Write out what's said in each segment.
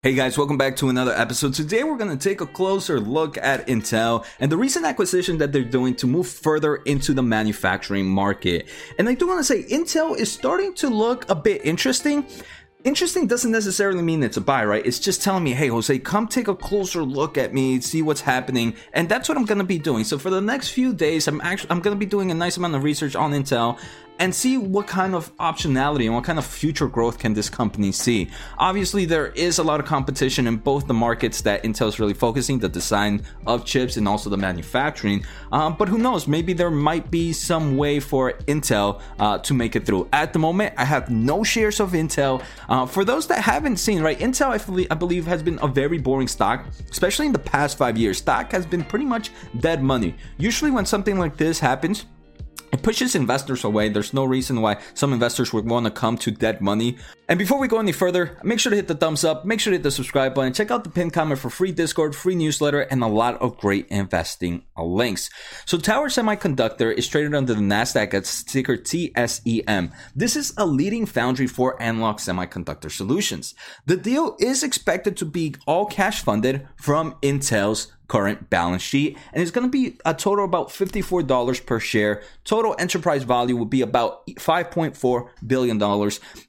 Hey guys, welcome back to another episode. Today we're going to take a closer look at Intel and the recent acquisition that they're doing to move further into the manufacturing market. And I do want to say Intel is starting to look a bit interesting. Interesting doesn't necessarily mean it's a buy, right? It's just telling me, hey, Jose, come take a closer look at me, see what's happening, and that's what I'm gonna be doing. So for the next few days, I'm actually I'm gonna be doing a nice amount of research on Intel and see what kind of optionality and what kind of future growth can this company see. Obviously, there is a lot of competition in both the markets that Intel is really focusing, the design of chips and also the manufacturing. Um, but who knows? Maybe there might be some way for Intel uh, to make it through. At the moment, I have no shares of Intel. Uh, for those that haven't seen, right, Intel, I believe, has been a very boring stock, especially in the past five years. Stock has been pretty much dead money. Usually, when something like this happens, it pushes investors away. There's no reason why some investors would want to come to dead money. And before we go any further, make sure to hit the thumbs up, make sure to hit the subscribe button, check out the pinned comment for free Discord, free newsletter, and a lot of great investing links. So Tower Semiconductor is traded under the NASDAQ at ticker TSEM. This is a leading foundry for analog semiconductor solutions. The deal is expected to be all cash funded from Intel's current balance sheet. And it's going to be a total about $54 per share. Total enterprise value would be about $5.4 billion.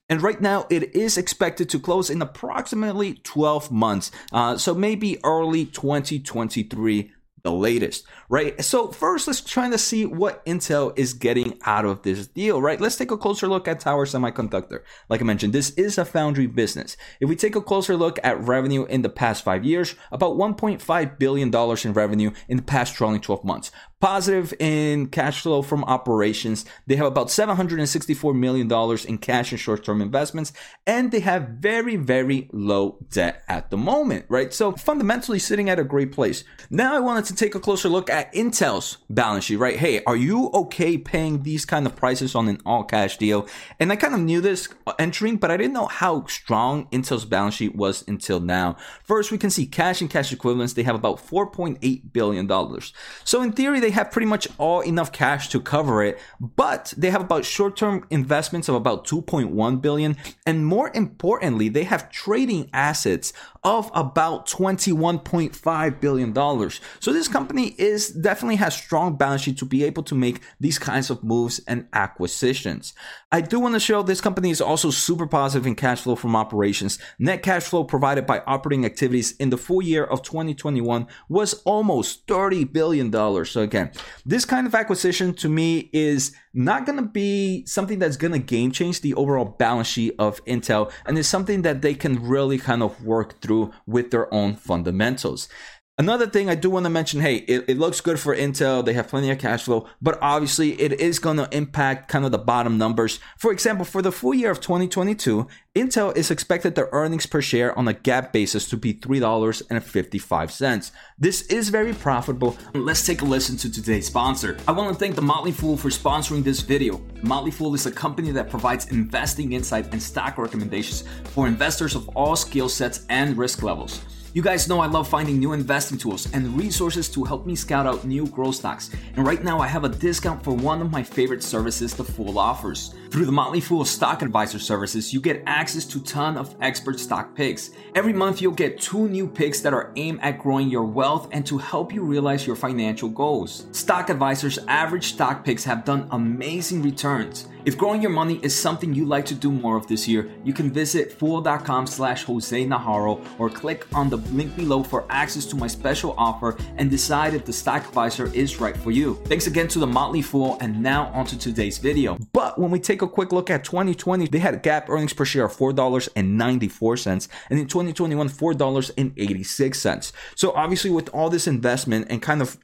And right now, it is expected to close in approximately 12 months. Uh, so maybe early 2023 the latest, right? So first, let's try to see what Intel is getting out of this deal, right? Let's take a closer look at Tower Semiconductor. Like I mentioned, this is a foundry business. If we take a closer look at revenue in the past five years, about $1.5 billion in revenue in the past trailing 12 months positive in cash flow from operations. They have about $764 million in cash and short term investments, and they have very, very low debt at the moment, right? So fundamentally sitting at a great place. Now I wanted to take a closer look at Intel's balance sheet, right? Hey, are you okay paying these kind of prices on an all cash deal? And I kind of knew this entering, but I didn't know how strong Intel's balance sheet was until now. First, we can see cash and cash equivalents. They have about $4.8 billion. So in theory, they have pretty much all enough cash to cover it, but they have about short-term investments of about 2.1 billion, and more importantly, they have trading assets of about 21.5 billion dollars. So this company is definitely has strong balance sheet to be able to make these kinds of moves and acquisitions. I do want to show this company is also super positive in cash flow from operations. Net cash flow provided by operating activities in the full year of 2021 was almost 30 billion dollars. So again, this kind of acquisition to me is not going to be something that's going to game change the overall balance sheet of Intel, and it's something that they can really kind of work through with their own fundamentals. Another thing I do want to mention hey, it, it, looks good for Intel. They have plenty of cash flow, but obviously it is going to impact kind of the bottom numbers. For example, for the full year of 2022, Intel is expected their earnings per share on a GAAP basis to be $3.55. This is very profitable. Let's take a listen to today's sponsor. I want to thank The Motley Fool for sponsoring this video. Motley Fool is a company that provides investing insight and stock recommendations for investors of all skill sets and risk levels. You guys know I love finding new investing tools and resources to help me scout out new growth stocks. And right now I have a discount for one of my favorite services the Fool offers. Through the Motley Fool Stock Advisor services, you get access to ton of expert stock picks. Every month you'll get two new picks that are aimed at growing your wealth and to help you realize your financial goals. Stock Advisor's average stock picks have done amazing returns. If growing your money is something you'd like to do more of this year, you can visit fool.com slash Jose Najarro or click on the link below for access to my special offer and decide if the stock advisor is right for you. Thanks again to the Motley Fool and now onto today's video. But when we take a quick look at 2020, they had GAAP earnings per share of $4.94 and in 2021 $4.86. So obviously with all this investment and kind of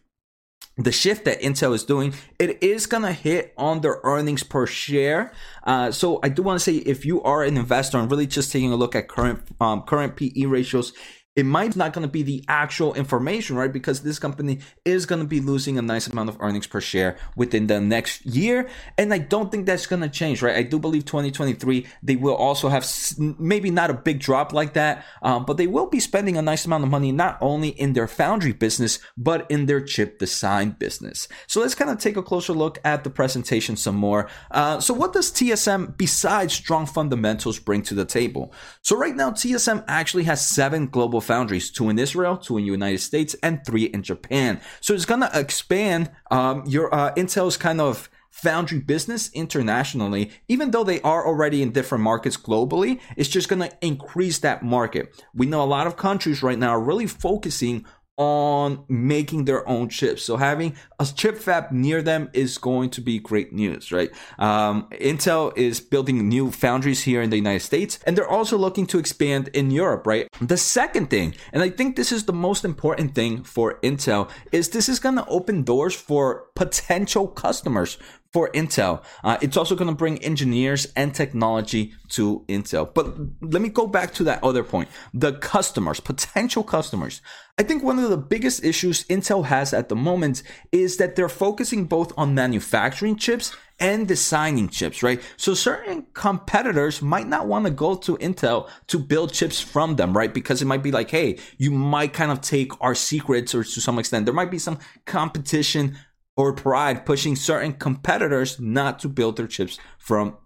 the shift that Intel is doing, it is gonna hit on their earnings per share. Uh, so I do want to say, if you are an investor and really just taking a look at current um, current PE ratios, it might not going to be the actual information, right? Because this company is going to be losing a nice amount of earnings per share within the next year. And I don't think that's going to change, right? I do believe 2023, they will also have maybe not a big drop like that, um, but they will be spending a nice amount of money, not only in their foundry business, but in their chip design business. So let's kind of take a closer look at the presentation some more. Uh, so what does TSM besides strong fundamentals bring to the table? So right now, TSM actually has seven global foundries, two in Israel, two in the United States, and three in Japan. So it's going to expand um, your uh, Intel's kind of foundry business internationally, even though they are already in different markets globally, it's just going to increase that market. We know a lot of countries right now are really focusing on making their own chips. So having a chip fab near them is going to be great news, right? Um, Intel is building new foundries here in the United States, and they're also looking to expand in Europe, right? The second thing, and I think this is the most important thing for Intel, is this is going to open doors for potential customers for Intel. Uh, it's also going to bring engineers and technology to Intel. But let me go back to that other point the customers, potential customers. I think one of the biggest issues Intel has at the moment is that they're focusing both on manufacturing chips and designing chips, right? So certain competitors might not want to go to Intel to build chips from them, right? Because it might be like, hey, you might kind of take our secrets or to some extent, there might be some competition or pride pushing certain competitors not to build their chips from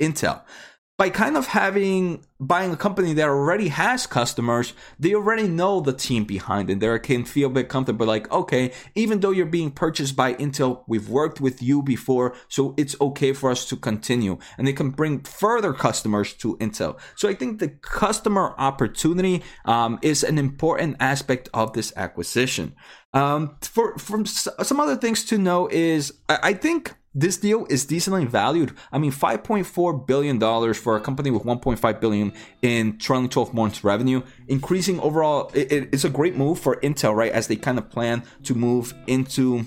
Intel. By kind of having buying a company that already has customers, they already know the team behind it. They can feel a bit comfortable, like, okay, even though you're being purchased by Intel, we've worked with you before, so it's okay for us to continue. And they can bring further customers to Intel. So I think the customer opportunity um, is an important aspect of this acquisition. Um, for from some other things to know is I, I think this deal is decently valued. I mean, $5.4 billion for a company with 1.5 billion in trailing 12 months revenue, increasing overall. It, it's a great move for Intel, right? As they kind of plan to move into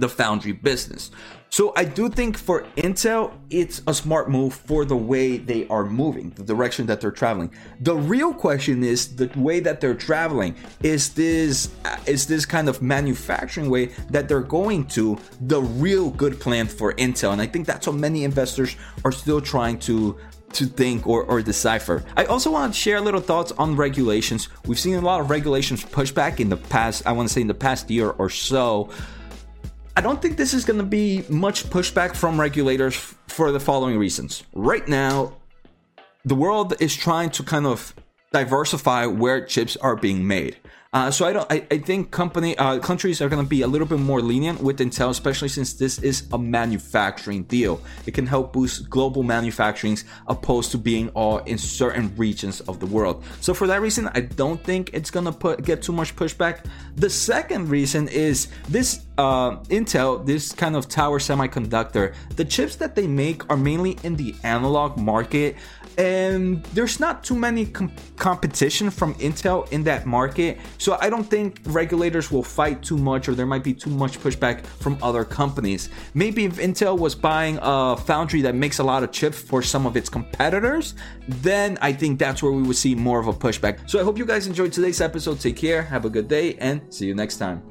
the foundry business. So I do think for Intel, it's a smart move for the way they are moving, the direction that they're traveling. The real question is the way that they're traveling. Is this uh, is this kind of manufacturing way that they're going to the real good plan for Intel? And I think that's what many investors are still trying to to think or, or decipher. I also want to share a little thoughts on regulations. We've seen a lot of regulations pushback in the past, I want to say in the past year or so. I don't think this is going to be much pushback from regulators for the following reasons. Right now, the world is trying to kind of diversify where chips are being made. Uh, so I don't. I, I think company uh, countries are going to be a little bit more lenient with Intel, especially since this is a manufacturing deal. It can help boost global manufacturing opposed to being all in certain regions of the world. So for that reason, I don't think it's going to put get too much pushback. The second reason is this uh, Intel, this kind of tower semiconductor. The chips that they make are mainly in the analog market and there's not too many com- competition from Intel in that market. So I don't think regulators will fight too much, or there might be too much pushback from other companies. Maybe if Intel was buying a foundry that makes a lot of chips for some of its competitors, then I think that's where we would see more of a pushback. So I hope you guys enjoyed today's episode. Take care, have a good day, and see you next time.